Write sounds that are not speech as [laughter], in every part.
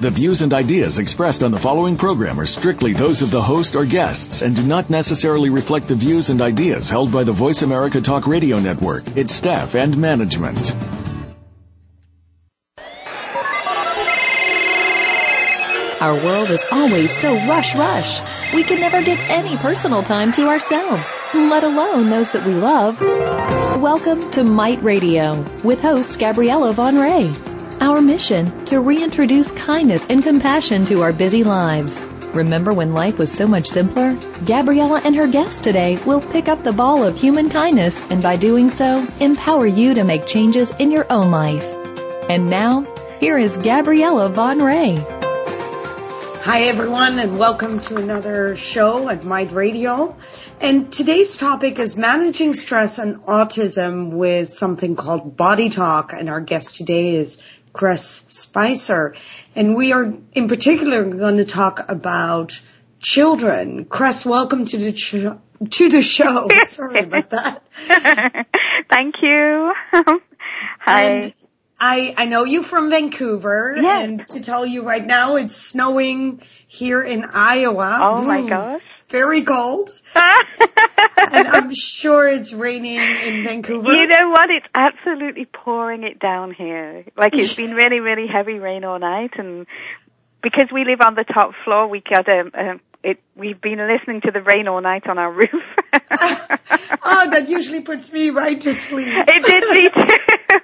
The views and ideas expressed on the following program are strictly those of the host or guests and do not necessarily reflect the views and ideas held by the Voice America Talk Radio Network, its staff, and management. Our world is always so rush rush. We can never give any personal time to ourselves, let alone those that we love. Welcome to Might Radio with host Gabriella Van Rij. Our mission to reintroduce kindness and compassion to our busy lives. Remember when life was so much simpler? Gabriella and her guests today will pick up the ball of human kindness and by doing so, empower you to make changes in your own life. And now, here is Gabriella Van Rij. Hi, everyone, and welcome to another show at Might Radio. And today's topic is managing stress and autism with something called body talk. And our guest today is Cress Spicer. And we are in particular going to talk about children. Cress, welcome to the, ch- to the show. [laughs] Sorry about that. [laughs] Thank you. [laughs] Hi. And I, I know you from Vancouver, Yes. and to tell you right now, it's snowing here in Iowa. Oh my gosh. Very cold. [laughs] and I'm sure it's raining in Vancouver. You know what? It's absolutely pouring it down here. Like it's been really, really heavy rain all night, and because we live on the top floor, we got a. a it, we've been listening to the rain all night on our [laughs] roof. [laughs] oh, that usually puts me right to sleep. it did me too.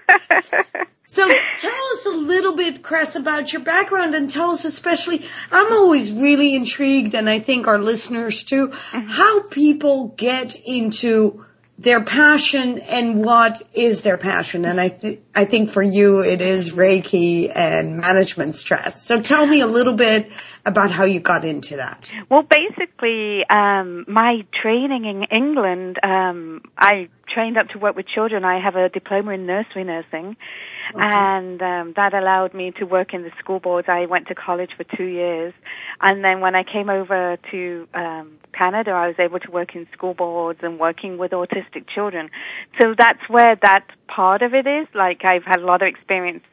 So tell us a little bit, Cress, about your background and tell us especially, I'm always really intrigued and I think our listeners too, Mm-hmm. how people get into their passion and what is their passion. And I, th- I think for you it is Reiki and management stress. So tell me a little bit about how you got into that. Well, basically, um, my training in England, um, I trained up to work with children. I have a diploma in nursery nursing, and um, that allowed me to work in the school boards. I went to college for two years, and then when I came over to um, Canada, I was able to work in school boards and working with autistic children. So that's where that part of it is. Like I've had a lot of experience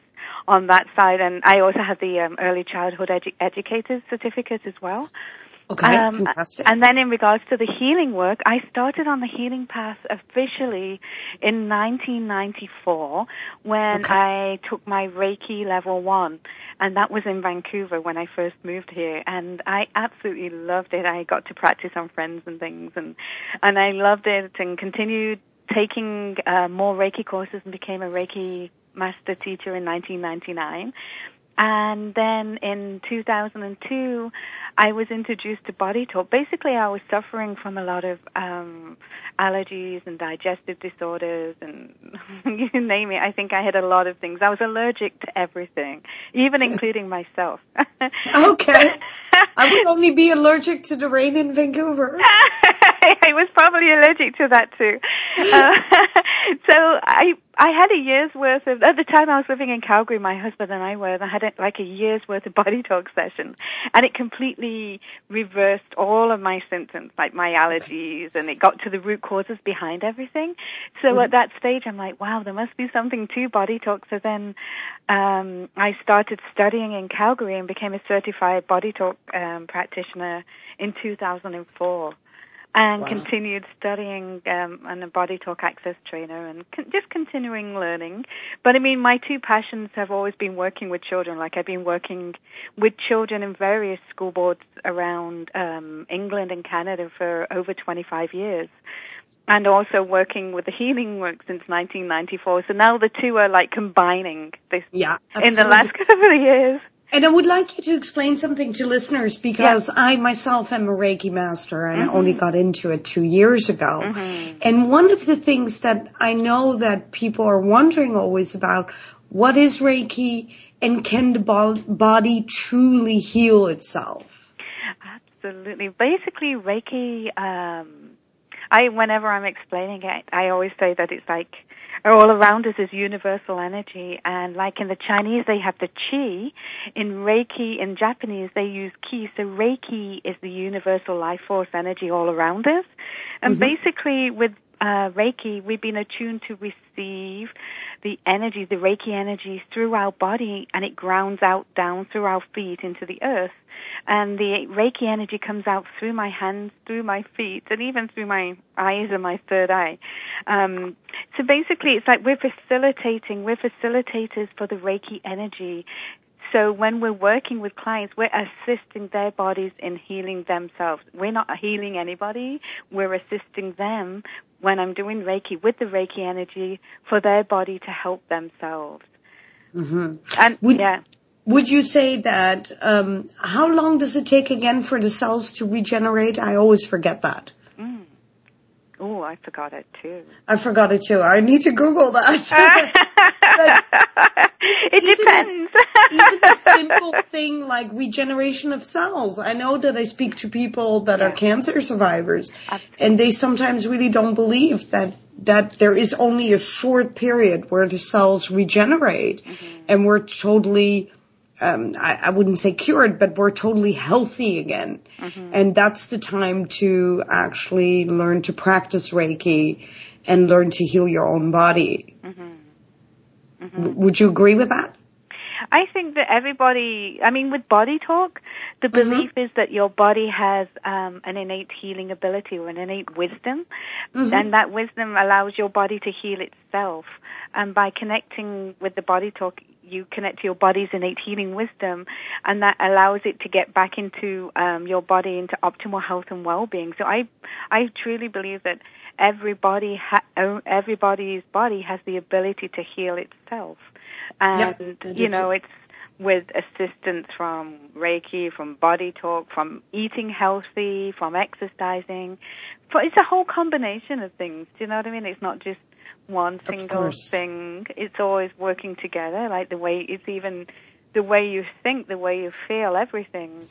on that side, and I also have the um, early childhood edu- educators certificate as well. Okay, Um, fantastic. And then in regards to the healing work, I started on the healing path officially in 1994 when Okay. I took my Reiki level one. And that was in Vancouver when I first moved here. And I absolutely loved it. I got to practice on friends and things and, and I loved it and continued taking uh, more Reiki courses and became a Reiki master teacher in 1999. And then in 2002, I was introduced to body talk. Basically, I was suffering from a lot of um, allergies and digestive disorders, and [laughs] you name it. I think I had a lot of things. I was allergic to everything, even including myself. Okay. [laughs] I would only be allergic to the rain in Vancouver. [laughs] [laughs] I was probably allergic to that too. Uh, [laughs] so I I had a year's worth of at the time I was living in Calgary. My husband and I were. And I had a, like a year's worth of body talk session, and it completely reversed all of my symptoms, like my allergies, and it got to the root causes behind everything. So at that stage, I'm like, wow, there must be something to body talk. So then um, I started studying in Calgary and became a certified body talk um, practitioner in 2004 and Wow. continued studying um, and a body talk access trainer and con- just continuing learning. But I mean, my two passions have always been working with children. Like I've been working with children in various school boards around um, England and Canada for over 25 years. And also working with the healing work since 1994. So now the two are like combining this Yeah, in the last couple of years. And I would like you to explain something to listeners because I myself am a Reiki master and I only got into it two years ago. And one of the things that I know that people are wondering always about, what is Reiki and can the bo- body truly heal itself? Absolutely. Basically, Reiki. Um, I whenever I'm explaining it, I always say that it's like all around us is universal energy. And like in the Chinese they have the chi in Reiki in Japanese they use ki so Reiki is the universal life force energy all around us. And mm-hmm. basically with uh, Reiki we've been attuned to receive the energy the Reiki energy through our body and it grounds out down through our feet into the earth and the Reiki energy comes out through my hands, through my feet, and even through my eyes and my third eye. Um, so basically, it's like we're facilitating, we're facilitators for the Reiki energy. So when we're working with clients, we're assisting their bodies in healing themselves. We're not healing anybody. We're assisting them when I'm doing Reiki with the Reiki energy for their body to help themselves. Mm-hmm. And Would, yeah. Would you say that, um, how long does it take again for the cells to regenerate? I always forget that. Oh, I forgot it too. I forgot it too. I need to Google that. [laughs] it depends. A, even a simple thing like regeneration of cells. I know that I speak to people that yeah. are cancer survivors, Absolutely. and they sometimes really don't believe that that there is only a short period where the cells regenerate, mm-hmm. and we're totally um, I, I, wouldn't say cured, but we're totally healthy again. Mm-hmm. And that's the time to actually learn to practice Reiki and learn to heal your own body. Mm-hmm. Mm-hmm. W- would you agree with that? I think that everybody, I mean, with body talk, the mm-hmm. belief is that your body has um, an innate healing ability or an innate wisdom, mm-hmm. and that wisdom allows your body to heal itself. And by connecting with the body talk, you connect to your body's innate healing wisdom, and that allows it to get back into um, your body into optimal health and well-being. So I, I truly believe that everybody, ha- everybody's body has the ability to heal itself, and yeah, you know it's with assistance from Reiki, from body talk, from eating healthy, from exercising. It's a whole combination of things. Do you know what I mean? It's not just one single thing. It's always working together, like the way it's even the way you think, the way you feel, everything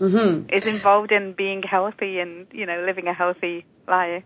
mm-hmm. is involved in being healthy and, you know, living a healthy life.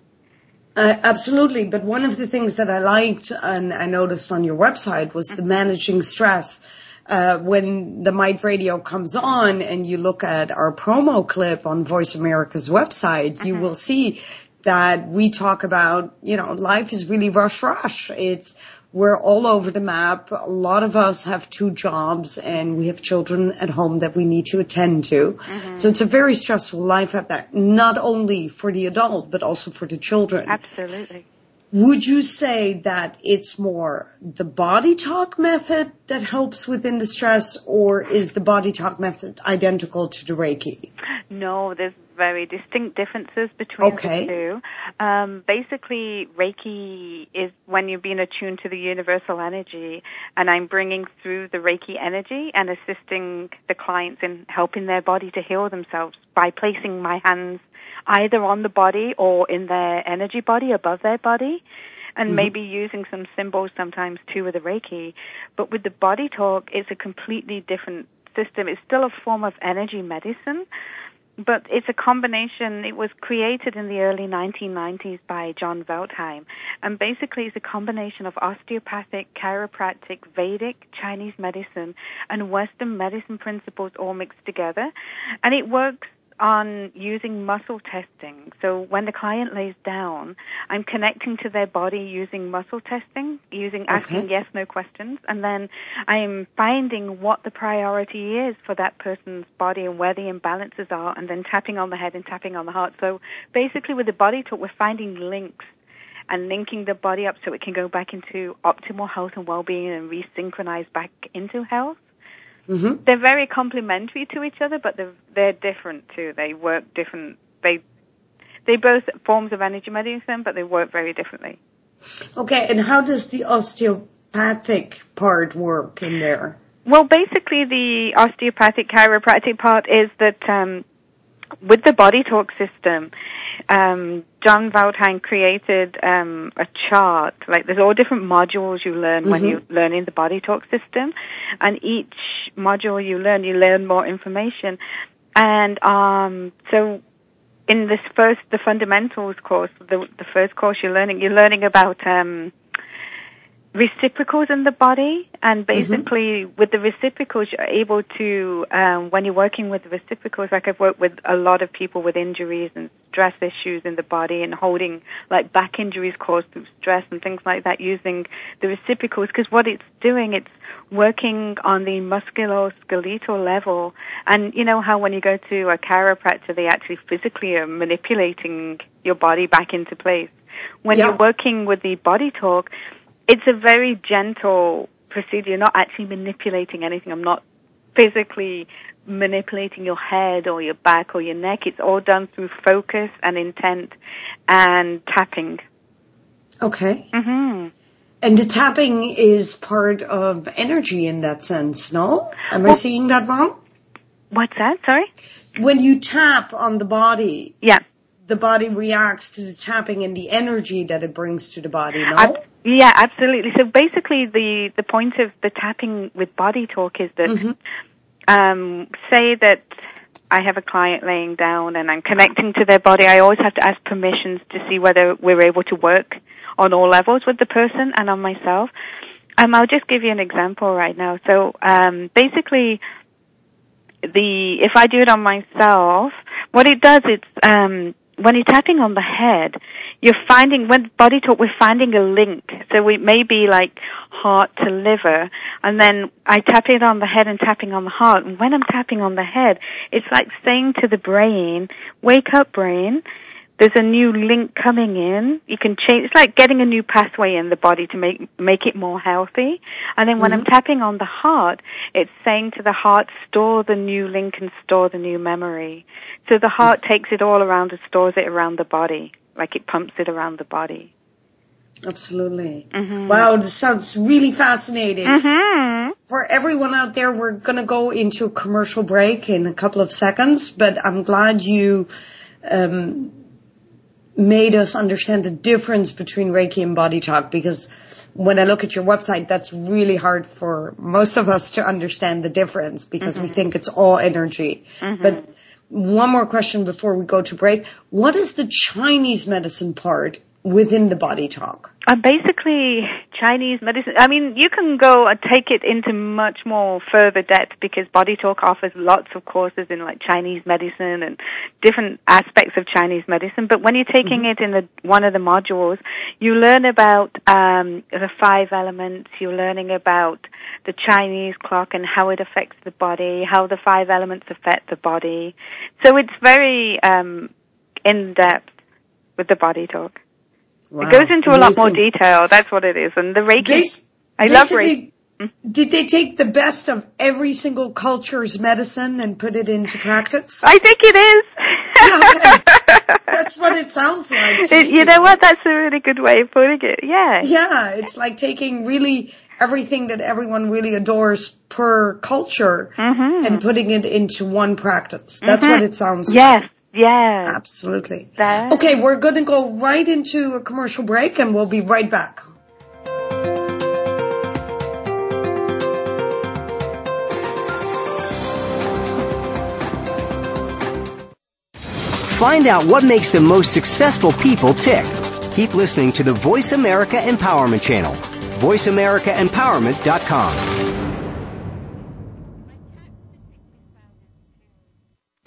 Uh, absolutely. But one of the things that I liked and I noticed on your website was the mm-hmm. managing stress. Uh, when the Might Radio comes on and you look at our promo clip on Voice America's website, you mm-hmm. will see that we talk about, you know, life is really rush rush. It's, we're all over the map. A lot of us have two jobs and we have children at home that we need to attend to. Mm-hmm. So it's a very stressful life at that, not only for the adult, but also for the children. Absolutely. Would you say that it's more the body talk method that helps within the stress or is the body talk method identical to the Reiki? No, there's very distinct differences between okay. the two. Um, basically, Reiki is when you've been attuned to the universal energy, and I'm bringing through the Reiki energy and assisting the clients in helping their body to heal themselves by placing my hands either on the body or in their energy body above their body and mm-hmm. maybe using some symbols sometimes too with the Reiki. But with the body talk, it's a completely different system. It's still a form of energy medicine, but it's a combination. It was created in the early 1990s by John Veltheim, and basically it's a combination of osteopathic, chiropractic, Vedic, Chinese medicine, and Western medicine principles all mixed together, and it works on using muscle testing. So when the client lays down, I'm connecting to their body using muscle testing, using asking okay. yes no questions, and then I'm finding what the priority is for that person's body and where the imbalances are, and then tapping on the head and tapping on the heart. So basically, with the body talk, we're finding links and linking the body up so it can go back into optimal health and well-being and resynchronize back into health. Mm-hmm. They're very complementary to each other, but they're they're different too. They work different. They they both forms of energy medicine, but they work very differently. Okay, and how does the osteopathic part work in there? Well, basically, the osteopathic chiropractic part is that um, with the body talk system, um, John Veltheim created um, a chart. Like there's all different modules you learn mm-hmm. when you're learning the body talk system, and each module you learn, you learn more information. And um, so in this first the fundamentals course, the the first course you're learning, you're learning about um, reciprocals in the body, and Mm-hmm. basically with the reciprocals, you're able to um, when you're working with the reciprocals. Like I've worked with a lot of people with injuries and stress issues in the body, and holding like back injuries caused through stress and things like that, using the reciprocals. Because what it's doing, it's working on the musculoskeletal level. And you know how when you go to a chiropractor, they actually physically are manipulating your body back into place. When Yeah. you're working with the body talk, it's a very gentle procedure. You're not actually manipulating anything. I'm not physically manipulating your head or your back or your neck. It's all done through focus and intent and tapping. Okay. hmm And the tapping is part of energy in that sense, no? Am I seeing that wrong? What's that? Sorry? When you tap on the body, Yeah. the body reacts to the tapping and the energy that it brings to the body, no? Ab- yeah, absolutely. So basically, the the point of the tapping with body talk is that, Mhm. um, say that I have a client laying down and I'm connecting to their body. I always have to ask permissions to see whether we're able to work on all levels with the person and on myself. Um, I'll just give you an example right now. So um, basically, the if I do it on myself, what it does it's um when you're tapping on the head, you're finding when body talk we're finding a link. So we may be like heart to liver and then I tap it on the head and tapping on the heart. And when I'm tapping on the head, it's like saying to the brain, Wake up brain, there's a new link coming in. You can change. It's like getting a new pathway in the body to make make it more healthy. And then when I'm mm-hmm. tapping on the heart, it's saying to the heart, store the new link and store the new memory. So the heart takes it all around and stores it around the body, like it pumps it around the body. Absolutely. Mhm. Wow, this sounds really fascinating. Mm-hmm. For everyone out there, we're going to go into a commercial break in a couple of seconds, but I'm glad you um, made us understand the difference between Reiki and body talk because when I look at your website, that's really hard for most of us to understand the difference because we think it's all energy. But one more question before we go to break. What is the Chinese medicine part within the body talk? Uh, basically, Chinese medicine. I mean, you can go and take it into much more further depth because Body Talk offers lots of courses in like Chinese medicine and different aspects of Chinese medicine. But when you're taking it in the one of the modules, you learn about um, the five elements. You're learning about the Chinese clock and how it affects the body, how the five elements affect the body. So it's very um, in depth with the Body Talk. Wow, It goes into a lot more detail. That's what it is. And the Reiki, I love Reiki. Did they take the best of every single culture's medicine and put it into practice? I think it is. [laughs] That's what it sounds like. It- you know what? That's a really good way of putting it. Yeah. Yeah, it's like taking really everything that everyone really adores per culture Mhm. and putting it into one practice. That's Mhm. what it sounds like. Yes. Yeah. Absolutely. That- Okay, we're going to go right into a commercial break and we'll be right back. Find out what makes the most successful people tick. Keep listening to the Voice America Empowerment Channel. VoiceAmericaEmpowerment.com.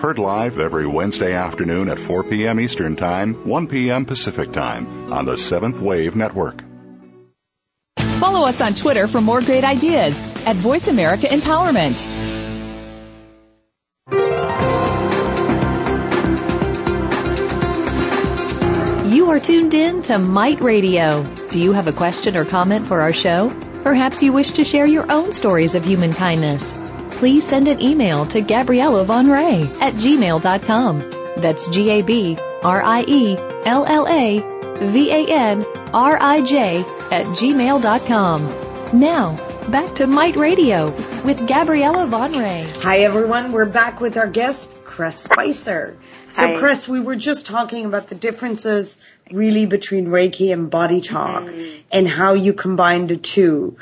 Heard live every Wednesday afternoon at 4 p.m. Eastern Time, 1 p.m. Pacific Time on the Seventh Wave Network. Follow us on Twitter for more great ideas at Voice America Empowerment. You are tuned in to Might Radio. Do you have a question or comment for our show? Perhaps you wish to share your own stories of human kindness please send an email to Gabriella Van Rij at gmail.com. That's G-A-B-R-I-E-L-L-A V-A-N-R-I-J at gmail.com. Now, back to Might Radio with Gabriella Van Rij. Hi everyone, we're back with our guest, Chris Spicer. So Hi. Chris, we were just talking about the differences really between Reiki and body talk Mm-hmm. and how you combine the 2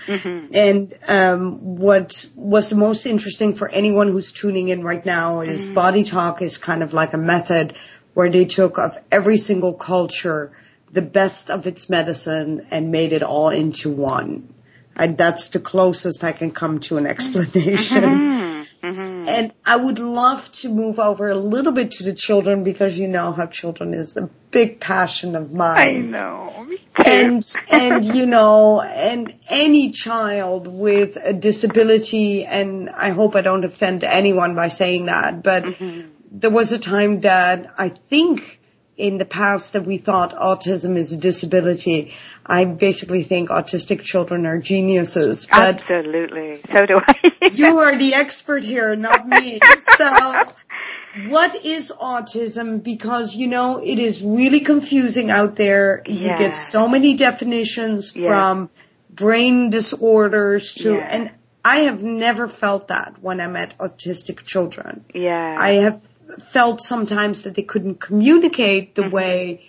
And um, what was the most interesting for anyone who's tuning in right now is Mm-hmm. body talk is kind of like a method where they took of every single culture the best of its medicine and made it all into one. I, that's the closest I can come to an explanation. Mm-hmm. And I would love to move over a little bit to the children because you know how children is a big passion of mine. I know. And, and you know, and any child with a disability, and I hope I don't offend anyone by saying that, but there was a time that I think in the past that we thought autism is a disability. I basically think autistic children are geniuses, but Absolutely. So do I. [laughs] you are the expert here, not me. So, what is autism? Because, you know, it is really confusing out there. You Yeah. get so many definitions Yeah. from brain disorders to, Yeah. and I have never felt that when I met autistic children. yeah. I have felt sometimes that they couldn't communicate Mm-hmm. the way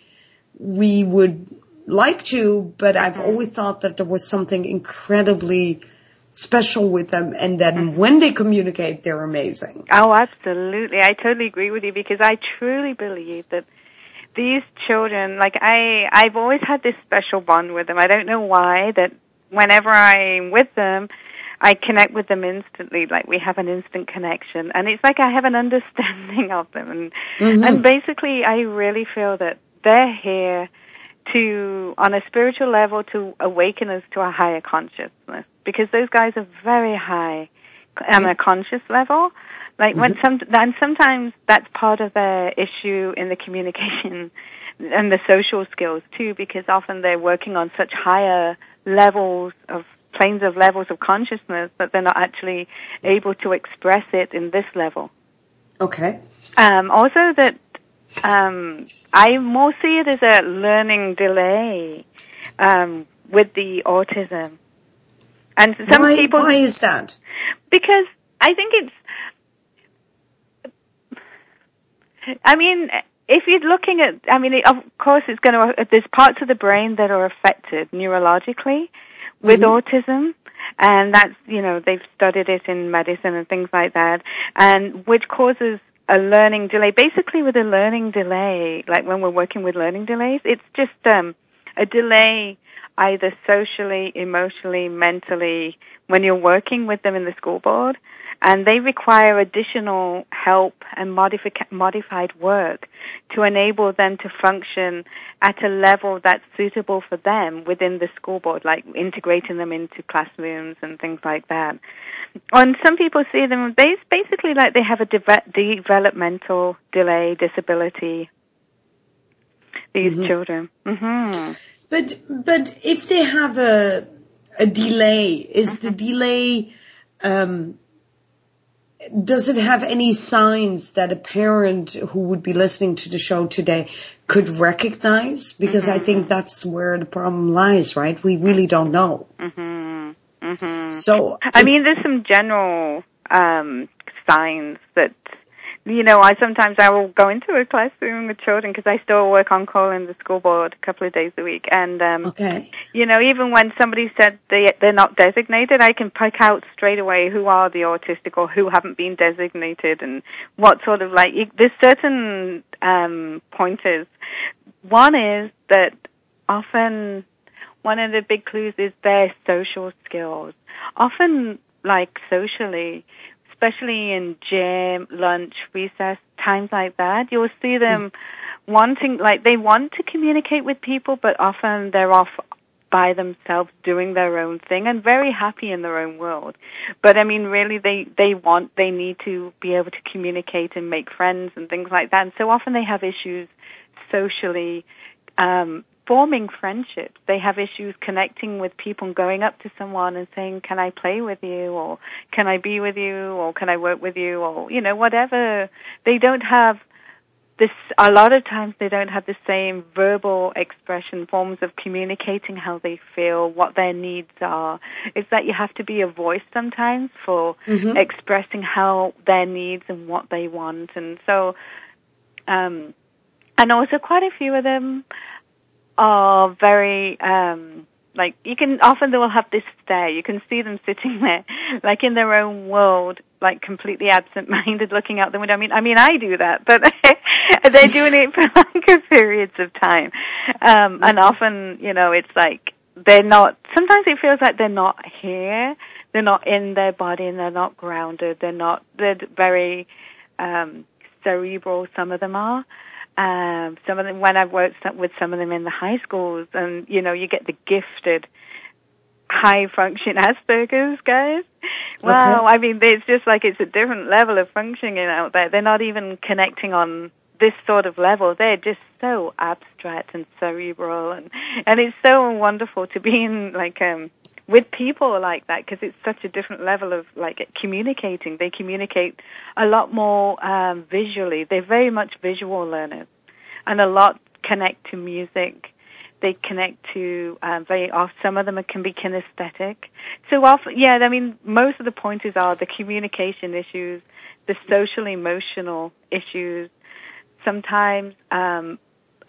we would like to, but I've Mm-hmm. always thought that there was something incredibly special with them and that Mm-hmm. when they communicate, they're amazing. Oh, absolutely. I totally agree with you because I truly believe that these children, like I, I've always had this special bond with them. I don't know why that whenever I'm with them, I connect with them instantly, like we have an instant connection. And it's like I have an [laughs] understanding of them. And, Mm-hmm. and basically I really feel that they're here to, on a spiritual level, to awaken us to a higher consciousness. Because those guys are very high on a conscious level. Like when some, and sometimes that's part of their issue in the communication and the social skills too, because often they're working on such higher levels of planes of levels of consciousness that they're not actually able to express it in this level. Okay. Um, also that um, I more see it as a learning delay um, with the autism. And some why, people why is that? because I think it's. I mean, if you're looking at, I mean, of course, it's going to. There's parts of the brain that are affected neurologically with autism, and that's you know they've studied it in medicine and things like that, and which causes a learning delay. Basically, with a learning delay, like when we're working with learning delays, it's just um, a delay either socially, emotionally, mentally when you're working with them in the school board and they require additional help and modifi- modified work to enable them to function at a level that's suitable for them within the school board, like integrating them into classrooms and things like that. And some people see them, they basically like they have a deve- developmental delay disability. These children. hmm But, but if they have a, a delay, is the delay, um, does it have any signs that a parent who would be listening to the show today could recognize? Because I think that's where the problem lies, right? We really don't know. hmm hmm So, I mean, there's some general um, signs that you know. I sometimes I will go into a classroom with children because I still work on call in the school board a couple of days a week, and um, okay. you know, even when somebody said they they're not designated, I can pick out straight away who are the autistic or who haven't been designated, and what sort of like there's certain um, pointers. One is that often one of the big clues is their social skills. Often, like socially, especially in gym, lunch, recess, times like that, you'll see them wanting, like they want to communicate with people, but often they're off by themselves doing their own thing and very happy in their own world. But I mean, really, they, they want, they need to be able to communicate and make friends and things like that. And so often they have issues socially, um, forming friendships. They have issues connecting with people and going up to someone and saying, can I play with you? Or can I be with you? Or can I work with you? Or, you know, whatever. They don't have this, a lot of times they don't have the same verbal expression forms of communicating how they feel, what their needs are. It's that you have to be a voice sometimes for mm-hmm. expressing how their needs and what they want. And so, um, and also quite a few of them are very, um, like you can often they will have this stare. You can see them sitting there, [laughs] like in their own world, like completely absent-minded, [laughs] looking out the window. I mean, I mean, I do that, [laughs] but they're doing it for longer periods of time, um, and often, you know, it's like they're not. Sometimes it feels like they're not here. They're not in their body, and they're not grounded. They're not. They're very um, cerebral. Some of them are. Um, some of them, when I've worked with some of them in the high schools, and you know, you get the gifted high function Asperger's guys. Wow, okay. I mean, it's just like it's a different level of functioning out there. They're not even connecting on this sort of level. They're just so abstract and cerebral, and and it's so wonderful to be in like um with people like that because it's such a different level of like communicating. They communicate a lot more um, visually. They're very much visual learners, and a lot connect to music. They connect to um, very off. Some of them can be kinesthetic. So often, yeah. I mean, most of the pointers are the communication issues, the social emotional issues. Sometimes um,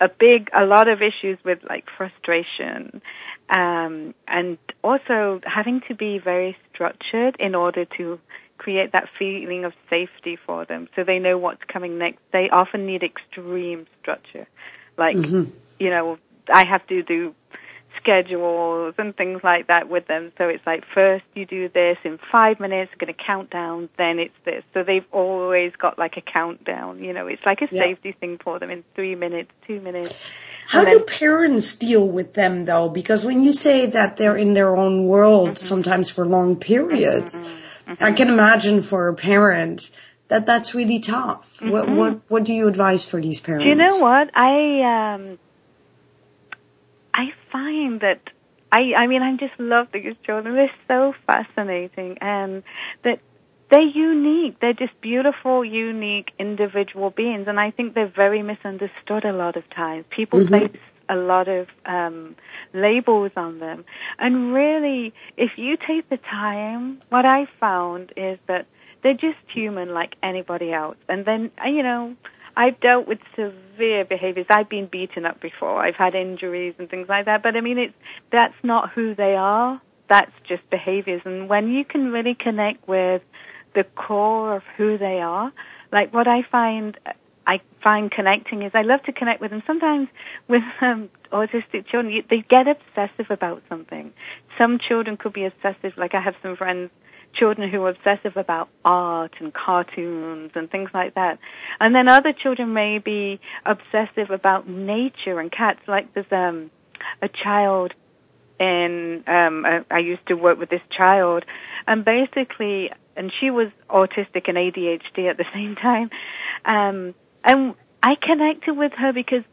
a big, a lot of issues with like frustration um, and also having to be very structured in order to create that feeling of safety for them so they know what's coming next. They often need extreme structure. Like, mm-hmm. you know, I have to do schedules and things like that with them. So it's like first you do this in five minutes, going to count down, then it's this. So they've always got like a countdown. You know, it's like a yeah. safety thing for them in three minutes, two minutes. How do parents deal with them though? Because when you say that they're in their own world mm-hmm. sometimes for long periods, mm-hmm. Mm-hmm. I can imagine for a parent that that's really tough. What mm-hmm. what what do you advise for these parents? You know what? I um I find that I I mean I just love these children. They're so fascinating and that they're unique. They're just beautiful, unique individual beings, and I think they're very misunderstood a lot of times. People mm-hmm. place a lot of um, labels on them, and really, if you take the time, what I found is that they're just human like anybody else. And then, you know, I've dealt with severe behaviors. I've been beaten up before. I've had injuries and things like that. But I mean, it's that's not who they are. That's just behaviors. And when you can really connect with the core of who they are. Like what I find, I find connecting is I love to connect with them. Sometimes with um, autistic children, they get obsessive about something. Some children could be obsessive. Like I have some friends, children who are obsessive about art and cartoons and things like that. And then other children may be obsessive about nature and cats. Like there's um, a child in um, I, I used to work with this child, and basically and she was autistic and ADHD at the [laughs] same time. Um, and I connected with her because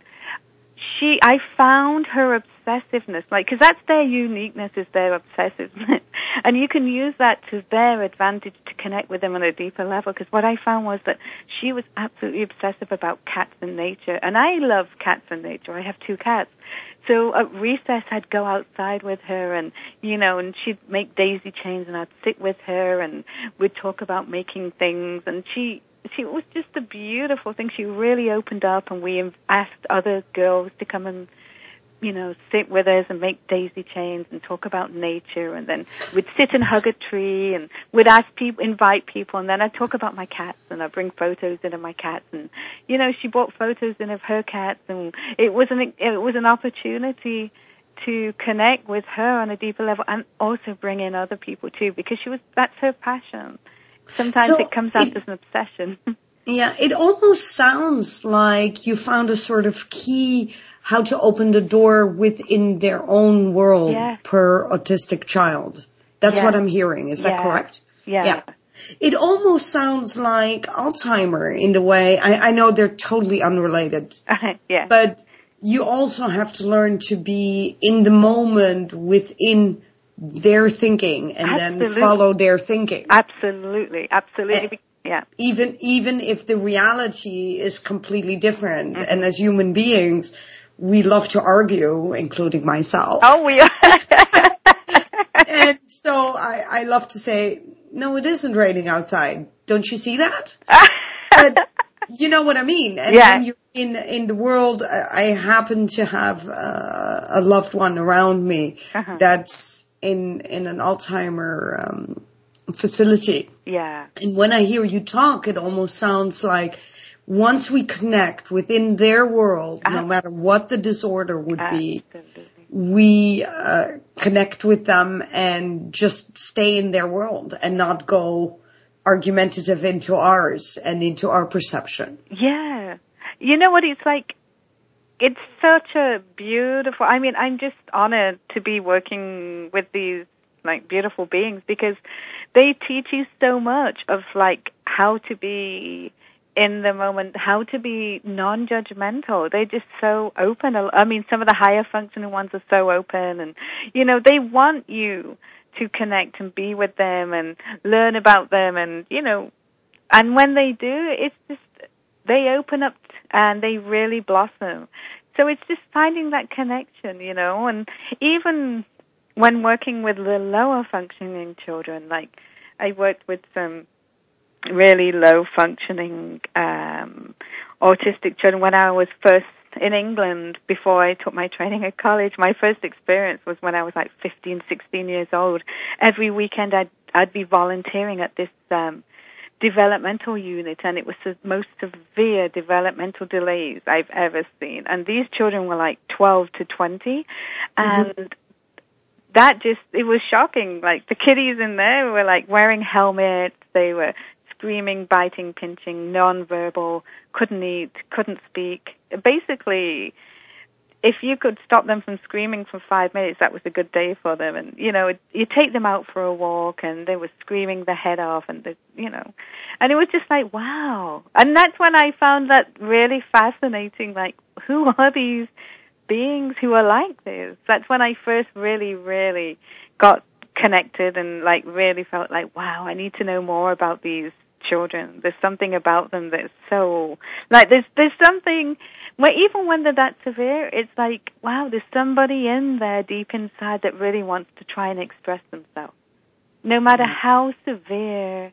she, I found her obsessiveness, like, because that's their uniqueness is their obsessiveness. [laughs] and you can use that to their advantage to connect with them on a deeper level. Because what I found was that she was absolutely obsessive about cats and nature. And I love cats and nature. I have two cats. So at recess, I'd go outside with her, and you know, and she'd make daisy chains, and I'd sit with her, and we'd talk about making things. And she, she was just a beautiful thing. She really opened up, and we asked other girls to come and you know, sit with us and make daisy chains and talk about nature. And then we'd sit and hug a tree and we'd ask people, invite people. And then I'd talk about my cats and I'd bring photos in of my cats. And, you know, she brought photos in of her cats. And it was an, it was an opportunity to connect with her on a deeper level and also bring in other people too because she was, that's her passion Sometimes So it comes out it- as an obsession. [laughs] Yeah, it almost sounds like you found a sort of key how to open the door within their own world Yes. per autistic child. That's what I'm hearing. Is that correct? yeah. Yeah. It almost sounds like Alzheimer in the way, I, I know they're totally unrelated, [laughs] yeah. but you also have to learn to be in the moment within their thinking and then follow their thinking. absolutely, absolutely. Eh. Yeah. even even if the reality is completely different Mm-hmm. and as human beings we love to argue including myself Oh, we are. [laughs] and so I, I love to say no it isn't raining outside don't you see that [laughs] but you know what I mean and Yeah. when you're in in the world I I happen to have uh, a loved one around me Uh-huh. that's in in an Alzheimer um, facility yeah. and when I hear you talk, it almost sounds like once we connect within their world, no Uh-huh. matter what the disorder would be, we uh, connect with them and just stay in their world and not go argumentative into ours and into our perception. Yeah. You know what it's like? It's such a beautiful, I mean, I'm just honored to be working with these like beautiful beings because they teach you so much of like how to be in the moment, how to be non-judgmental. They're just so open. I mean, some of the higher functioning ones are so open and, you know, they want you to connect and be with them and learn about them and, you know, and when they do, it's just they open up and they really blossom. So it's just finding that connection, you know, and even when working with the lower functioning children, like I worked with some really low functioning um autistic children when I was first in England before I took my training at college. My first experience was when I was like 15, 16 years old. Every weekend I'd I'd be volunteering at this um developmental unit and it was the most severe developmental delays I've ever seen. And these children were like 12 to 20 mm-hmm. and that just, it was shocking. Like the kiddies in there were like wearing helmets, they were screaming, biting, pinching, non-verbal, couldn't eat, couldn't speak. Basically, if you could stop them from screaming for five minutes, that was a good day for them. And you know, it, you take them out for a walk, and they were screaming their head off, and the, you know, and it was just like wow. And that's when I found that really fascinating. Like, who are these beings who are like this? That's when I first really, really got connected, and like really felt like wow, I need to know more about these children. There's something about them that's so like there's there's something well, even when they're that severe, it's like, wow, there's somebody in there deep inside that really wants to try and express themselves. No matter mm. how severe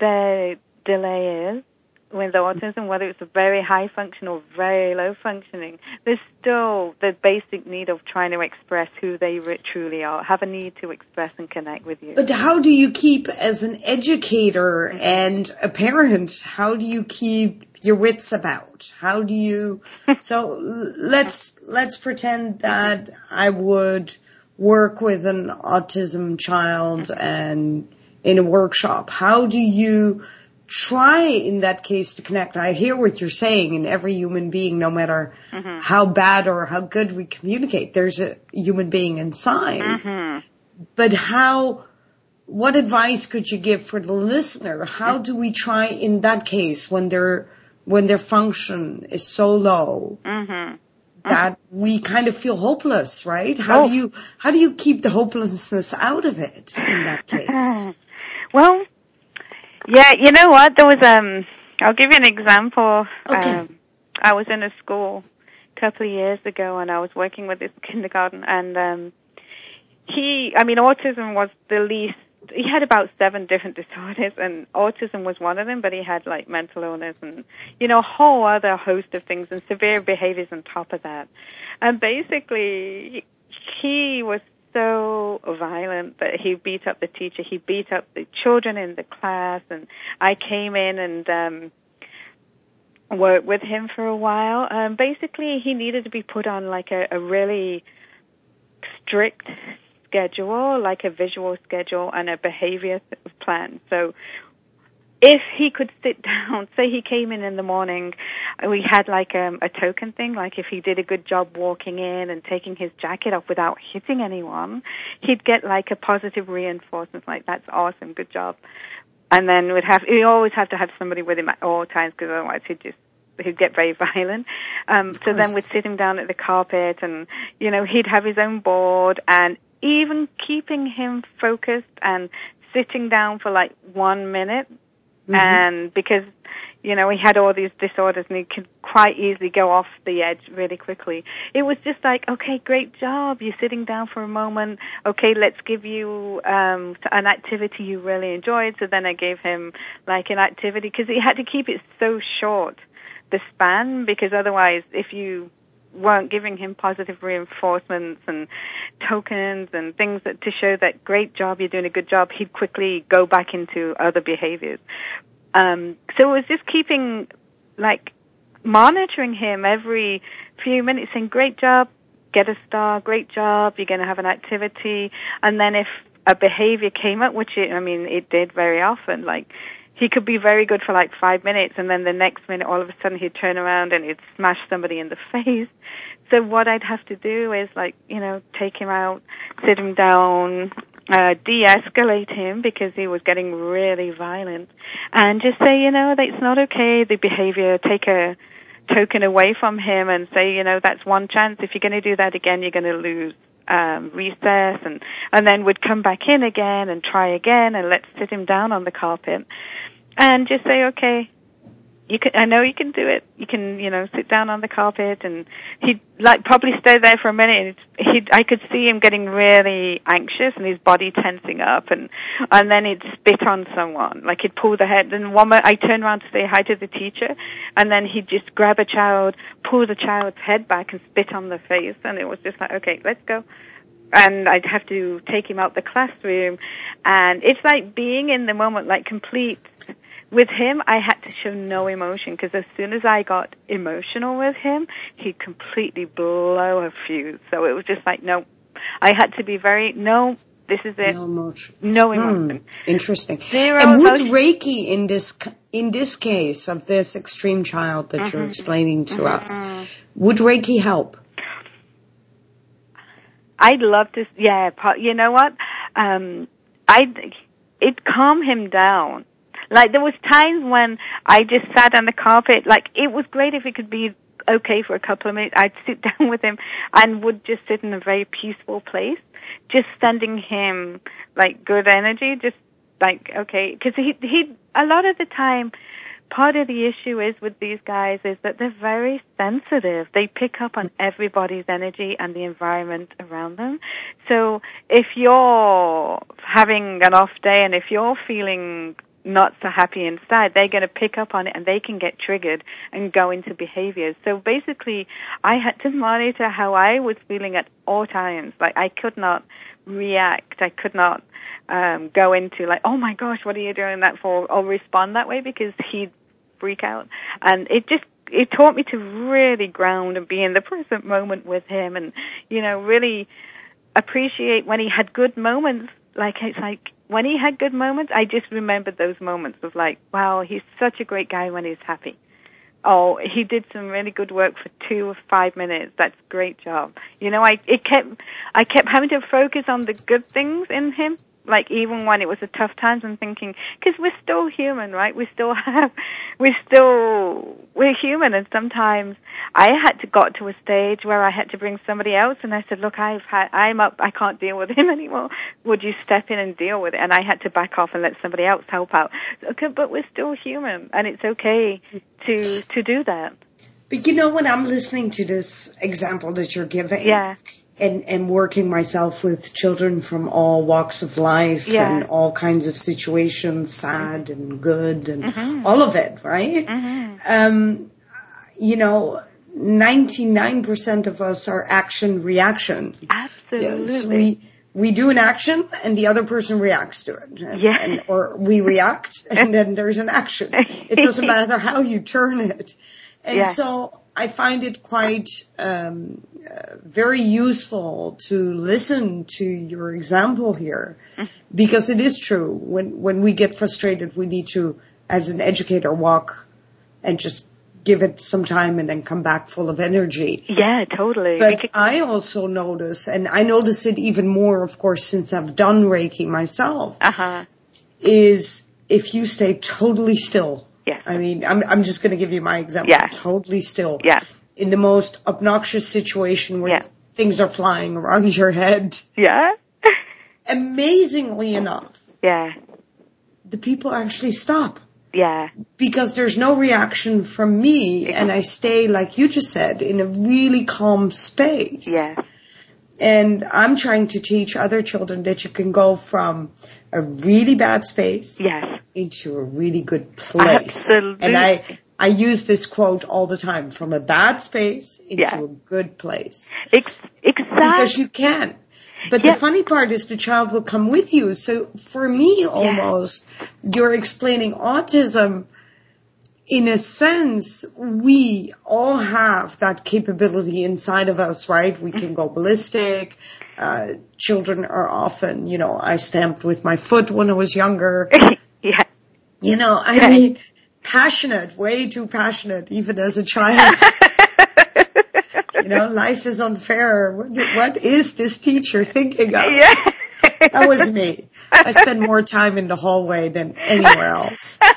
the delay is with autism, whether it's a very high function or very low functioning, there's still the basic need of trying to express who they re- truly are, have a need to express and connect with you. But how do you keep, as an educator and a parent, how do you keep your wits about? How do you? [laughs] So let's let's pretend that I would work with an autism child and in a workshop. How do you try in that case to connect? I hear what you're saying. In every human being, no matter mm-hmm. how bad or how good we communicate, there's a human being inside. Mm-hmm. But how? What advice could you give for the listener? How do we try in that case when their when their function is so low mm-hmm. that we kind of feel hopeless, right? How Oh. do you how do you keep the hopelessness out of it in that case? [clears throat] Well, yeah, you know what? There was um I'll give you an example. Okay. Um I was in a school a couple of years ago and I was working with this [laughs] kindergarten and um he I mean autism was the least he had about seven different [laughs] disorders and autism was one of them, but he had like mental illness and you know, a whole other host of things and severe behaviors on top of that. And basically he was so violent that he beat up the teacher, he beat up the children in the class and I came in and um worked with him for a while. Um basically he needed to be put on like a, a really strict schedule, like a visual schedule and a behavior plan. So if he could sit [laughs] down, say he came in in the morning, we had like um, a token thing, like if he did a good job walking in and taking his jacket off without hitting anyone, he'd get like a positive reinforcement, like that's awesome, good job. And then we'd have, we always have to have somebody with him at all times because otherwise he'd just he'd get very [laughs] violent. Um, so then we'd sit him down at the carpet and, you know, he'd have his own board and even keeping him focused and sitting down for like one minute Mm-hmm. And because, you know, he had all these disorders and he could quite easily go off the edge really quickly. It was just like, okay, great job. You're sitting down for a moment. Okay, let's give you um, an activity you really enjoyed. So then I gave him like an activity because he had to keep it so short, the span, because otherwise if you weren't giving him positive reinforcements and tokens and things that to show that great job, you're doing a good job, he'd quickly go back into other behaviors. Um, so it was just keeping, like, monitoring him every few minutes, saying, great job, get a star, great job, you're going to have an activity. And then if a behavior came up, which it, I mean, it did very often, like, he could be very good for like five minutes and then the next minute all of a sudden he'd turn around and he'd smash somebody in the [laughs] face. So what I'd have to do is like, you know, take him out, sit him down, uh, de-escalate him because he was getting really violent and just say, you know, it's not okay, the behavior, take a token away from him and say, you know, that's one chance. If you're going to do that again, you're going to lose um, recess and and then would come back in again and try again and let's sit him down on the carpet and just say, okay, you can, I know you can do it. You can, you know, sit down on the carpet and he'd like probably stay there for a minute and he I could see him getting really anxious and his body tensing up and, and then he'd spit on someone. Like he'd pull the head and one moment I turned around to say hi to the teacher and then he'd just grab a child, pull the child's head back and spit on the face and it was just like, okay, let's go and I'd have to take him out the classroom and it's like being in the moment like complete with him, I had to show no emotion because as soon as I got emotional with him, he'd completely blow a fuse. So it was just like, no, I had to be very, no, this is it. No emotion. No hmm. emotion. Hmm, interesting. Zero and would emotion. Reiki in this in this case of this extreme child that mm-hmm. you're explaining to mm-hmm. us, would Reiki help? I'd love to. Yeah, you know what? Um, I it calmed him down like there was times when I just sat on the carpet. Like it was great if it could be okay for a couple of minutes. I'd [laughs] sit down with him and would just sit in a very peaceful place, just sending him like good energy. Just like okay, because he he a lot of the time. Part of the issue is with these guys is that they're very sensitive. They pick up on everybody's energy and the environment around them. So if you're having an off day and if you're feeling not so happy inside, they're going to pick up on it and they can get triggered and go into behaviors. So basically, I had to monitor how I was feeling at all times. Like I could not react. I could not um, go into like, oh my gosh, what are you doing that for? Or respond that way because he'd freak out. And it just it taught me to really ground and be in the present moment with him, and you know really appreciate when he had good moments. Like it's like when he had good moments, I just remembered those moments of like, wow, he's such a great guy when he's happy. Oh, he did some really good work for two or five minutes. That's great job. You know, I it kept I kept having to focus on the good things in him like even when it was a tough times I'm thinking because we're still human right? We still [laughs] have we're still we're human. And sometimes I had to got to a stage where I had to bring somebody else and I said look I've had I'm up. I can't deal with him [laughs] anymore. Would you step in and deal with it? And I had to back off and let somebody else help out. Okay but we're still human and it's okay to to do that. But you know when I'm listening to this example that you're giving yeah and and working myself with children from all walks of life yeah. and all kinds of situations, sad and good and mm-hmm. all of it, right? Mm-hmm. Um, you know, 99% of us are action reaction. Absolutely. Yes, we we do an action and the other person reacts to it. And, yeah. And, or we react [laughs] and then there's an action. It doesn't [laughs] matter how you turn it. And yeah. so I find it quite um, uh, very useful to listen to your example here, because it is true. When when we get frustrated, we need to as an educator, walk and just give it some time and then come back full of energy. Yeah, totally. But I also notice, and I notice it even more, of course, since I've done Reiki myself, uh-huh. is if you stay totally still. Yes. I mean, I'm, I'm just going to give you my example. Yeah. Totally still. Yeah. In the most obnoxious situation where Yeah. things are flying around your head. Yeah. [laughs] Amazingly enough, yeah. the people actually stop. Yeah. because there's no reaction from me and I stay, like you just said, in a really calm space. Yeah. And I'm trying to teach other children that you can go from a really bad space Yes. into a really good place. Absolutely. And I, I use this quote all the time, from a bad space into Yeah. a good place. Ex- exactly. Because you can. But Yeah. the funny part is the child will come with you. So for me, almost, you're explaining autism. In a sense, we all have that capability inside of us, right? We can go ballistic. Uh, children are often, you know, I stamped with my foot when I was younger. [laughs] yeah. You know, I Right. mean, passionate, way too passionate, even as a child. [laughs] you know, life is unfair. What, what is this teacher thinking of? Yeah. That was me. I [laughs] spend more time in the hallway than anywhere else. [laughs]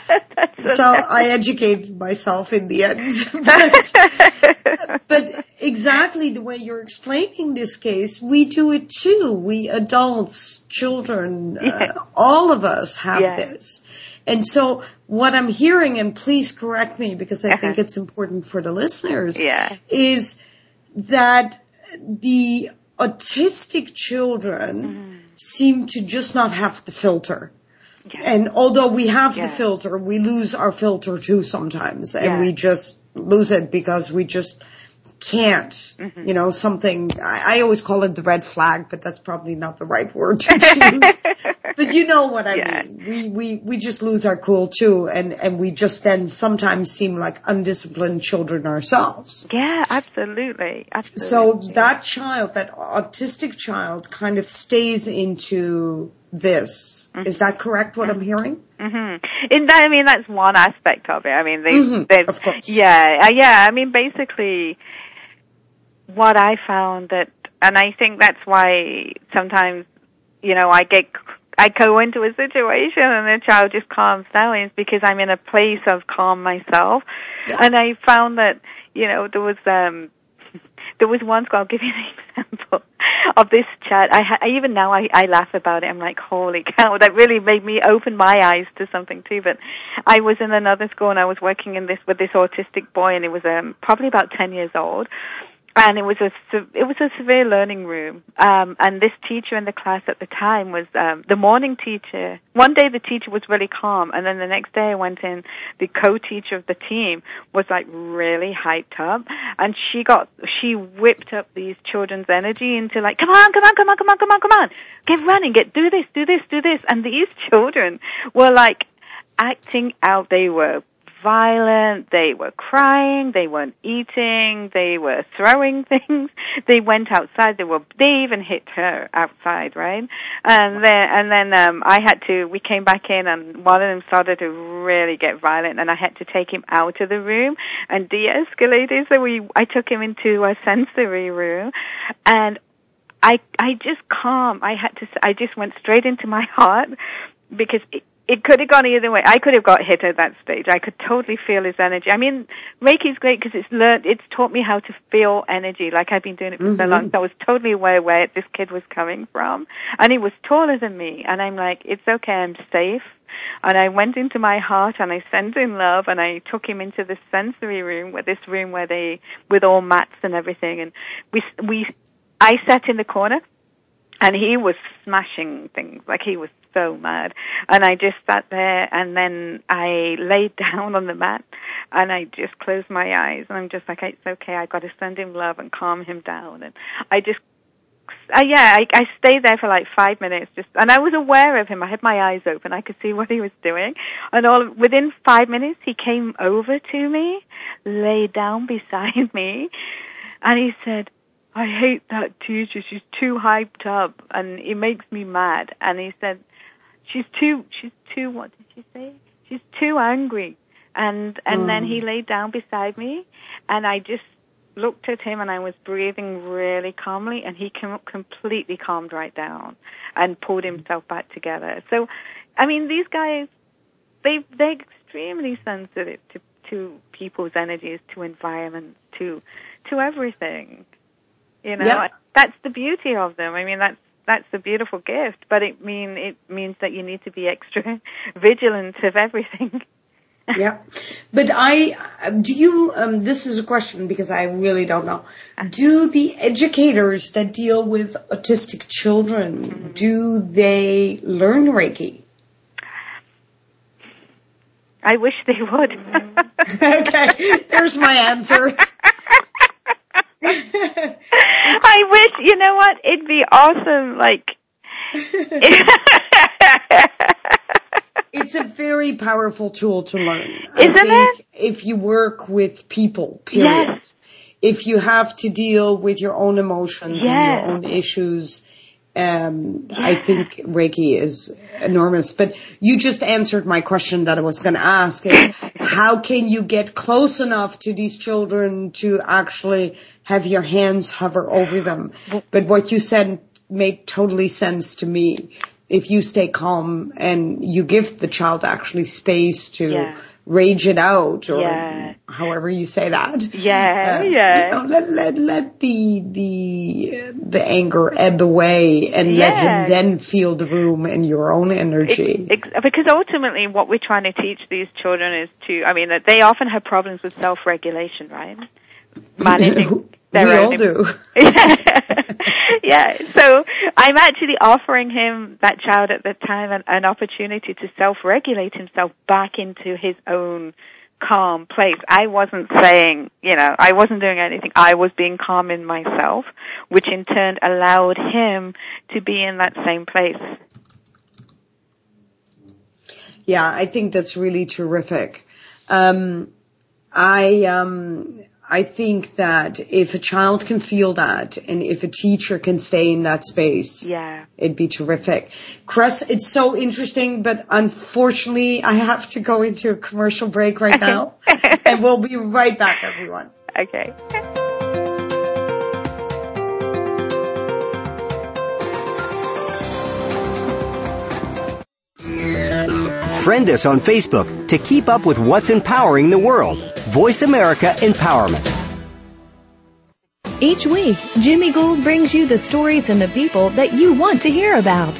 So I educated myself in the end. [laughs] but, but exactly the way you're explaining this case, we do it too. We adults, children, uh, all of us have this. And so what I'm hearing, and please correct me because I think Uh-huh. it's important for the listeners, Yeah. is that the autistic children Mm-hmm. Seem to just not have the filter. Yeah. And although we have Yeah. the filter, we lose our filter too sometimes and Yeah. we just lose it because we just can't, Mm-hmm. you know, something, I, I always call it the red flag, but that's probably not the right word to choose. [laughs] but you know what I Yeah. mean. We, we, we just lose our cool too and, and we just then sometimes seem like undisciplined children ourselves. Yeah, absolutely. Absolutely. So that child, that autistic child kind of stays into this. Is that correct what I'm hearing? hmm In that, I mean, that's one aspect of it. I mean, they, Mhm, of course. yeah, uh, yeah. I mean, basically, what I found that, and I think that's why sometimes, you know, I get, I go into a situation and the child just calms down is because I'm in a place of calm myself, Yeah. and I found that, you know, there was um [laughs] there was once, I'll give you an [laughs] example of this chat. I, ha- I even now I, I laugh about it. I'm like, holy cow, that really made me open my eyes to something too. But I was in another school and I was working in this with this autistic boy, and he was um, probably about ten years old. And it was a it was a severe learning room, um, and this teacher in the class at the time was um, the morning teacher. One day the teacher was really calm, and then the next day I went in. The co-teacher of the team was like really hyped up, and she got she whipped up these children's energy into like, come on, come on, come on, come on, come on, come on, get running, get do this, do this, do this, and these [laughs] children were like acting out. They were violent, they were crying, they weren't eating, they were throwing [laughs] things, they went outside, they were, they even hit her outside, right? And then, and then, um, I had to, we came back in and one of them started to really get violent and I had to take him out of the room and de-escalate it. So we, I took him into a sensory room and I, I just calm, I had to, I just went straight into my [laughs] heart because it, it could have gone either way. I could have got hit at that stage. I could totally feel his energy. I mean, Reiki's great because it's learned, it's taught me how to feel energy. Like I've been doing it for so long, mm-hmm. so I was totally aware where this kid was coming from, and he was taller than me. And I'm like, it's okay, I'm safe. And I went into my heart and I sent him love and I took him into the sensory room, with this room where they, with all mats and everything. And we, we, I sat in the corner and he was smashing things like he was so mad and i just sat there and then i laid [laughs] down on the mat and i just closed my eyes and i'm just like it's okay i got to send him love and calm him down and i just uh, yeah, I, I stayed there for like five minutes, just, and I was aware of him. I had my eyes open. I could see what he was doing, and all within five minutes, he came over to me, lay down [laughs] beside me, and he said, I hate that teacher. She's too hyped up and it makes me mad. And he said, she's too, she's too, what did she say? she's too angry. And and Mm. then he laid down beside me, and I just looked at him, and I was breathing really calmly, and he com- completely calmed right down and pulled himself back together. So, I mean, these guys, they they're extremely sensitive to to people's energies, to environments, to to everything. You know, Yeah. that's the beauty of them. I mean, that's that's the beautiful gift, but it mean it means that you need to be [laughs] extra vigilant of everything. yeah. But I, do you, um, this is a question because I really don't know. Do the educators that deal with autistic children, do they learn Reiki? I wish they would. [laughs] okay, there's my answer. [laughs] I wish, you know what? It'd be awesome. Like, [laughs] It's a very powerful tool to learn. Isn't I think if you work with people, period. Yes. If you have to deal with your own emotions and your own issues, um, I think Reiki is enormous. But you just answered my question that I was going to ask. Is how can you get close enough to these children to actually have your hands hover over them? But what you said made totally sense to me. If you stay calm and you give the child actually space to Yeah. Rage it out or Yeah. however you say that. Yeah, Uh, yeah. You know, let, let, let the, the, the anger ebb away and let him then feel the room and your own energy. Because ultimately what we're trying to teach these children is to, I mean, that they often have problems with self-regulation, right? [laughs] Managing their we own all do. [laughs] yeah. So I'm actually offering him, that child at the time, an, an opportunity to self-regulate himself back into his own calm place. I wasn't saying, you know, I wasn't doing anything. I was being calm in myself, which in turn allowed him to be in that same place. Yeah, I think that's really terrific. Um, I um, I think that if a child can feel that, and if a teacher can stay in that space, Yeah. it'd be terrific. Chris, it's so interesting, but unfortunately, I have to go into a commercial break right now, and we'll be right back, everyone. [laughs] Okay. Friend us on Facebook to keep up with what's empowering the world. Voice America Empowerment. Each week, Jimmy Gould brings you the stories and the people that you want to hear about.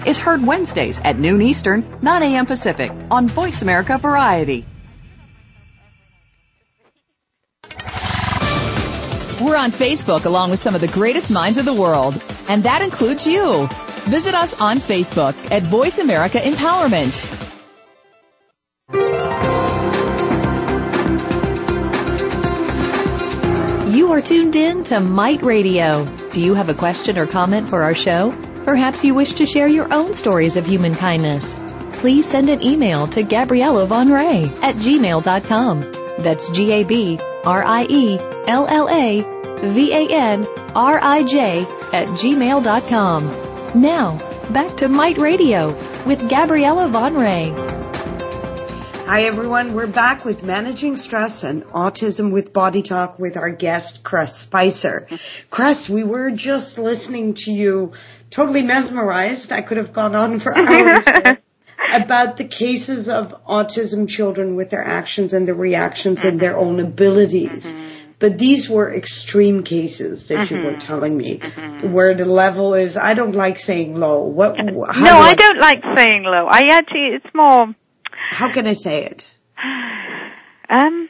is heard Wednesdays at noon Eastern, 9 a.m. Pacific on Voice America Variety. We're on Facebook along with some of the greatest minds of the world, and that includes you. Visit us on Facebook at Voice America Empowerment. You are tuned in to Might Radio. Do you have a question or comment for our show? Perhaps you wish to share your own stories of human kindness. Please send an email to Gabriella Van Rij at gmail.com. That's G-A-B-R-I-E-L-L-A V-A-N-R-I-J at gmail.com. Now, back to Might Radio with Gabriella Van Rij. Hi everyone, we're back with managing stress and autism with body talk with our guest Chris Spicer. Chris, we were just listening to you, totally mesmerized. I could have gone on for [laughs] hours. about the cases of autism children with their actions and their reactions and their own abilities. Mm-hmm. But these were extreme cases that you were mm-hmm. telling me, mm-hmm. where the level is. I don't like saying low. What? How no, do I don't like saying low. I actually, it's more. How can I say it? [sighs] Um.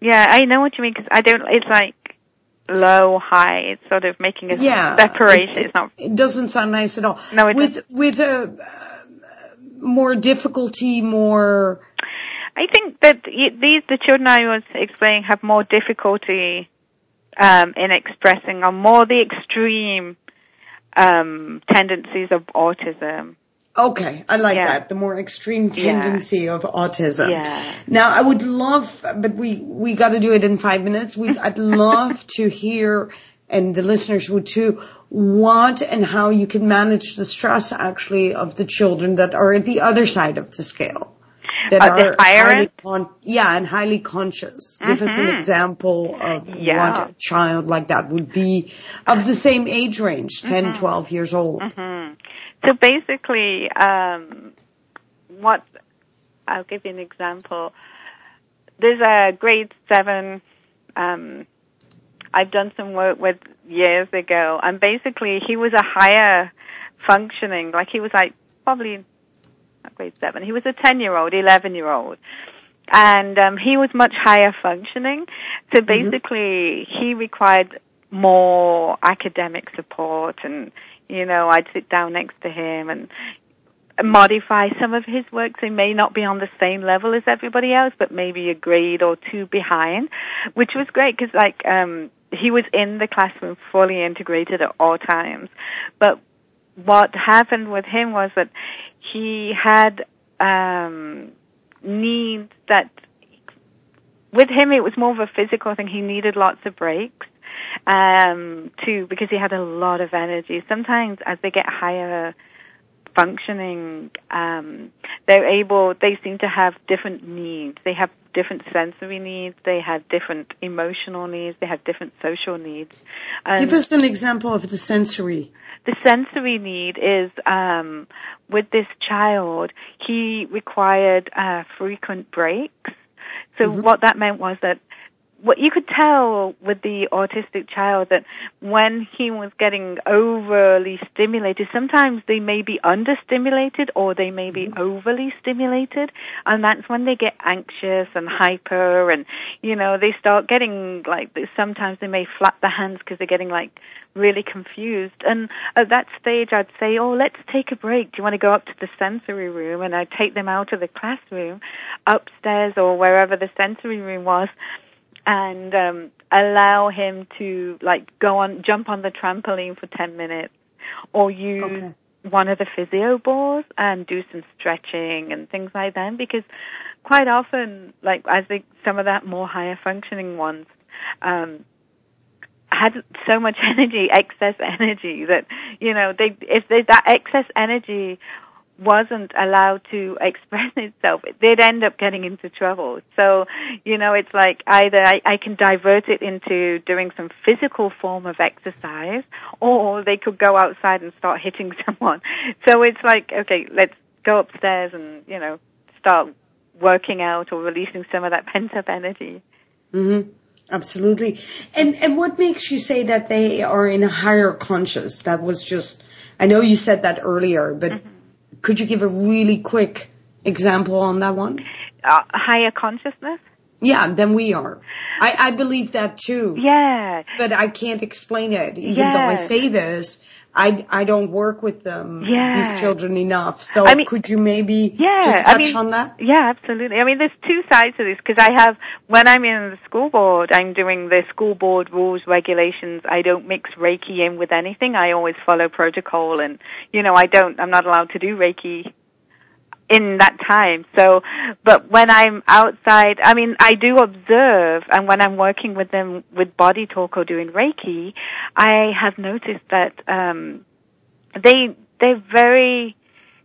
Yeah, I know what you mean because I don't. It's like low, high. It's sort of making a Yeah, separation. it- it's not. It doesn't sound nice at all. No, it with with a uh, more difficulty, more. I think that these the children I was explaining have more difficulty um, in expressing or more the extreme um, tendencies of autism. Okay, I like Yeah. that. The more extreme Yeah. tendency of autism. Yeah. Now, I would love, but we we got to do it in five minutes. We I'd [laughs] love to hear, and the listeners would too, what and how you can manage the stress actually of the children that are at the other side of the scale. That Uh, are highly con- yeah, and highly conscious. Give us an Mhm. example of Yeah. what a child like that would be of the same age range, 10, Mm-hmm. 12 years old. hmm So basically, um, what I'll give you an example. There's a grade seven. Um, I've done some work with years ago, and basically he was a higher functioning. Like he was like probably not grade seven. He was a ten year old, eleven year old. And um, he was much higher functioning. So basically, he required more academic support and you know i'd sit down next to him and modify some of his work so he may not be on the same level as everybody else but maybe a grade or two behind which was great because like um he was in the classroom fully integrated at all times. But what happened with him was that he had um needs that with him it was more of a physical thing. He needed lots of breaks um too because he had a lot of energy. Sometimes as they get higher functioning um they're able they seem to have different needs. They have different sensory needs. They have different emotional needs. They have different social needs. And Give us an example of the sensory. the sensory need is um with this child he required uh frequent breaks. So what that meant was that what you could tell with the autistic child that when he was getting overly stimulated, sometimes they may be understimulated or they may be mm-hmm. overly stimulated, and that's when they get anxious and hyper, and you know they start getting like sometimes they may flap their hands because they're getting like really confused. And at that stage, I'd say, "Oh, let's take a break. Do you want to go up to the sensory room?" And I'd take them out of the classroom, upstairs or wherever the sensory room was and um allow him to like go on jump on the trampoline for 10 minutes or use Okay. one of the physio balls and do some stretching and things like that because quite often like I think some of that more higher functioning ones um had so much [laughs] energy, excess energy that you know they if they, that excess energy wasn't allowed to [laughs] express itself, they'd end up getting into trouble. So, you know, it's like either I, I can divert it into doing some physical form of exercise, or they could go outside and start hitting [laughs] someone. So it's like, okay, let's go upstairs and you know start working out or releasing some of that [laughs] pent up energy. hmm Absolutely. And and what makes you say that they are in a higher conscious? That was just I know you said that earlier, but could you give a really quick example on that one? Uh, higher consciousness. Yeah, than we are. I, I believe that too. Yeah. But I can't explain it. Even though I say this, I, I don't work with them, Yeah. these children enough. So I mean- could you maybe Yeah, just I touch mean- on that? Yeah, absolutely. I mean, there's two sides to this because I have, when I'm in the school board, I'm doing the school board rules, regulations. I don't mix Reiki in with anything. I always follow protocol and, you know, I don't, I'm not allowed to do Reiki in that time. So, but when I'm outside, I mean, I do observe, and when I'm working with them with body talk or doing Reiki, I have noticed that um, they they're very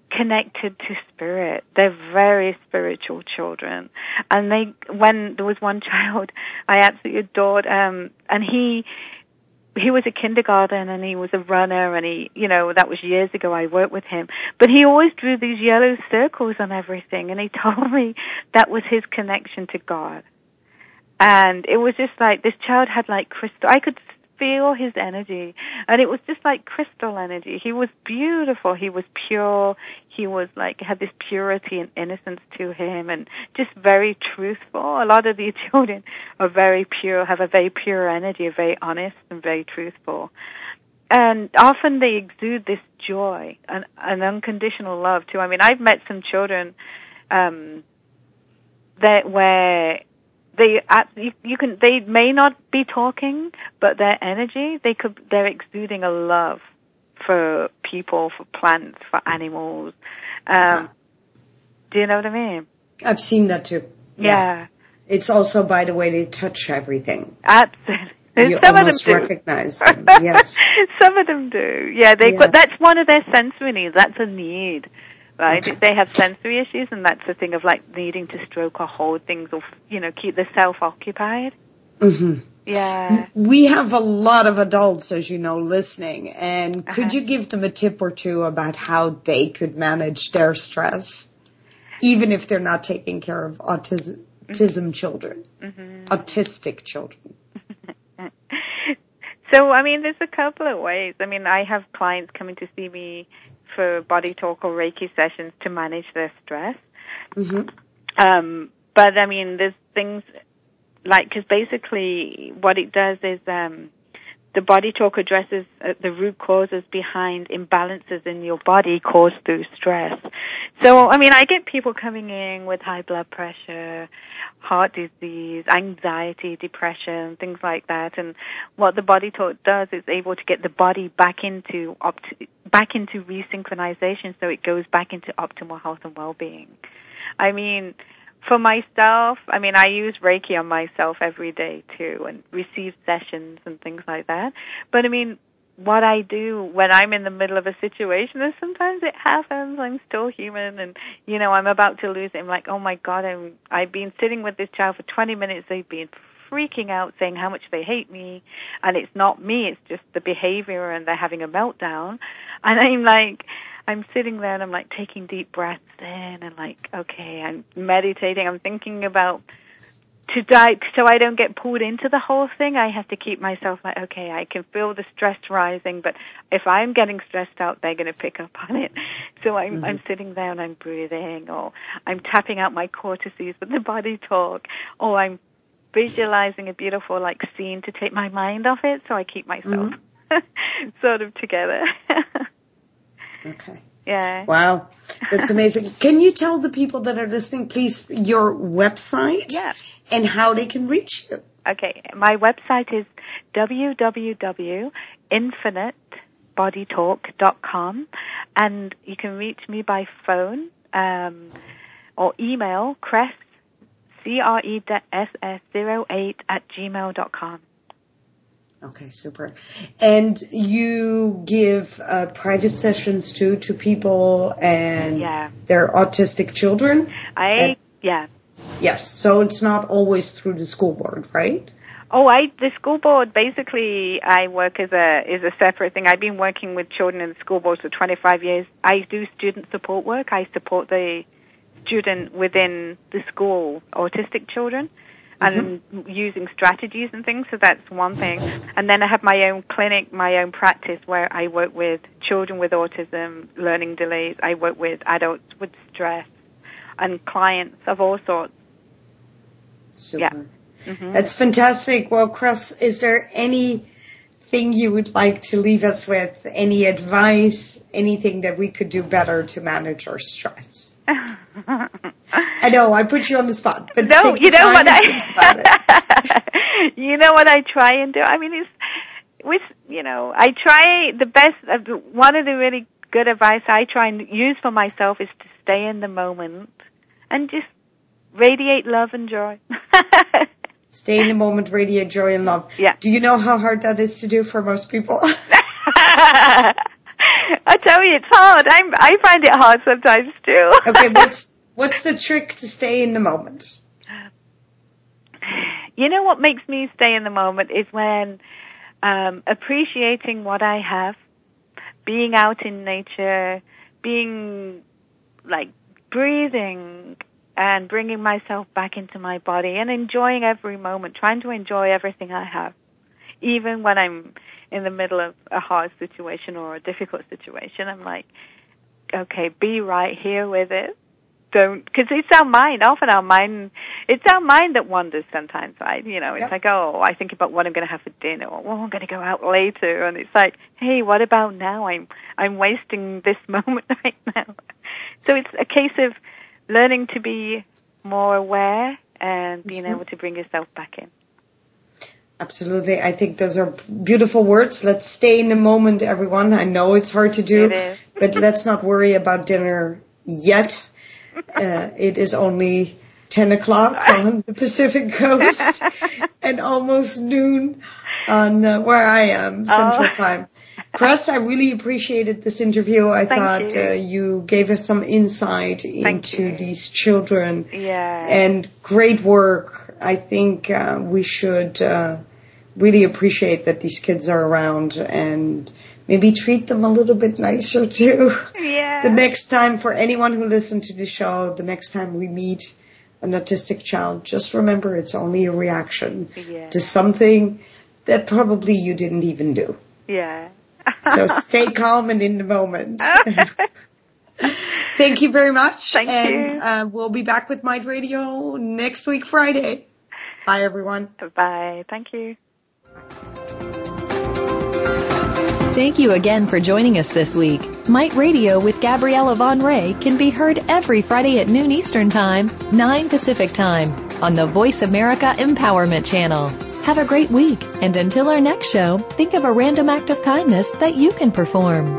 connected to spirit. They're very spiritual children, and they when there was one [laughs] child I absolutely adored, um, and he he was a kindergarten and he was a runner and he, you know, that was years ago I worked with him. But he always drew these yellow circles on everything and he [laughs] told me that was his connection to God. And it was just like this child had like crystal. I could feel his energy and it was just like crystal energy. He was beautiful. He was pure. He was like had this purity and innocence to him and just very truthful. A lot of these [laughs] children are very pure, have a very pure energy, are very honest and very truthful. And often they exude this joy and an unconditional love too. I mean, I've met some children um that where they you, you can they may not be talking, but their energy they could they're exuding a love for people, for plants, for animals. Um, do you know what I mean? I've seen that too. Yeah. It's also, by the way, they touch everything. Absolutely. You Some almost of them do. recognize them. Yes. [laughs] Some of them do. Yeah, they Yeah. but that's one of their sensory needs. That's a need. Right? They have sensory issues and that's the thing of like needing to stroke or hold things or you know, keep the self occupied. hmm Yeah. We have a lot of adults, as you know, listening. And could Uh-huh. you give them a tip or two about how they could manage their stress, even if they're not taking care of autism, autism children, hmm autistic children? [laughs] So, I mean, there's a couple of ways. I mean, I have clients coming to see me for body talk or Reiki sessions to manage their stress. hmm Um, but I mean, there's things like, cause basically what it does is, um, the body talk addresses uh, the root causes behind imbalances in your body caused through stress. So, I mean, I get people coming in with high blood pressure, heart disease, anxiety, depression, things like that. And what the body talk does is able to get the body back into opt- back into resynchronization, so it goes back into optimal health and well-being. I mean, for myself, I mean, I use Reiki on myself every day too and receive sessions and things like that. But I mean, what I do when I'm in the middle of a situation is sometimes it happens. I'm still human and, you know, I'm about to lose it. I'm like, oh my God, I'm, I've been sitting with this child for 20 minutes. They've been freaking out saying how much they hate me and it's not me, it's just the behavior and they're having a meltdown. And I'm like, I'm sitting there and I'm like taking deep breaths in and like, okay, I'm meditating. I'm thinking about to die so I don't get pulled into the whole thing. I have to keep myself like, okay, I can feel the stress rising, but if I'm getting stressed out, they're going to pick up on it. So I'm, mm-hmm. I'm sitting there and I'm breathing or I'm tapping out my cortices with the body talk or I'm visualizing a beautiful like scene to take my mind off it so I keep myself mm-hmm. [laughs] sort of together. [laughs] okay. Yeah. Wow. That's amazing. can you tell the people that are listening, please, your website yeah. and how they can reach you? Okay. My website is www.infinitebodytalk.com and you can reach me by phone um, or email Chris cre.ss08 at gmail.com. Okay, super. And you give uh, private sessions too to people and yeah. their autistic children? I, and, yeah. Yes, so it's not always through the school board, right? Oh, I the school board basically I work as a is a separate thing. I've been working with children in the school board for 25 years. I do student support work. I support the student within the school autistic children and using strategies and things. So that's one thing. And then I have my own clinic, my own practice where I work with children with autism, learning delays. I work with adults with stress and clients of all sorts. Super. Yeah. Mhm. That's fantastic. Well, Chris, is there anything you would like to leave us with? Any advice? Anything that we could do better to manage our stress? [laughs] I know I put you on the spot, but no, you know what and think about it. I, [laughs] you know what I try and do. I mean, it's with you know, I try the best. uh, One of the really good advice I try and use for myself is to stay in the moment and just radiate love and joy. [laughs] Stay in the moment, radiate joy and love. Yeah. Do you know how hard that is to do for most people? [laughs] [laughs] I tell you, it's hard. I'm, I find it hard sometimes too. okay, [laughs] what's what's the trick to stay in the moment? you know what makes me stay in the moment is when um, appreciating what I have, being out in nature, being like breathing and bringing myself back into my body and enjoying every moment, trying to enjoy everything I have, even when I'm in the middle of a hard situation or a difficult situation. I'm like, okay, be right here with it don't because it's our mind. Often our mind, it's our mind that wanders sometimes, right? You know, it's yep. like, oh, I think about what I'm going to have for dinner, or well, I'm going to go out later, and it's like, hey, what about now? I'm I'm wasting this [laughs] moment right now. So it's a case of learning to be more aware and being mm-hmm. able to bring yourself back in. Absolutely. I think those are beautiful words. Let's stay in the moment, everyone. I know it's hard to do, [laughs] but let's not worry about dinner yet [laughs] uh, it is only 10 o'clock on [laughs] the Pacific coast and almost noon on uh, where I am, Central oh. Time. Chris, I really appreciated this interview. I Thank thought you. Uh, you gave us some insight into these children. Yeah. And great work. I think uh, we should uh, really appreciate that these kids are around and maybe treat them a little bit nicer [laughs] too. Yeah. The next time for anyone who listened to the show, the next time we meet an autistic child, just remember it's only a reaction yeah. to something that probably you didn't even do. Yeah. so [laughs] stay calm and in the moment. [laughs] Thank you very much. Thank and, you. Uh, we'll be back with Mind Radio next week, Friday. Bye, everyone. Bye. Thank you. Thank you again for joining us this week. Mite Radio with Gabriella Van Rij can be heard every Friday at noon Eastern Time, 9 Pacific Time on the Voice America Empowerment Channel. Have a great week, and until our next show, think of a random act of kindness that you can perform.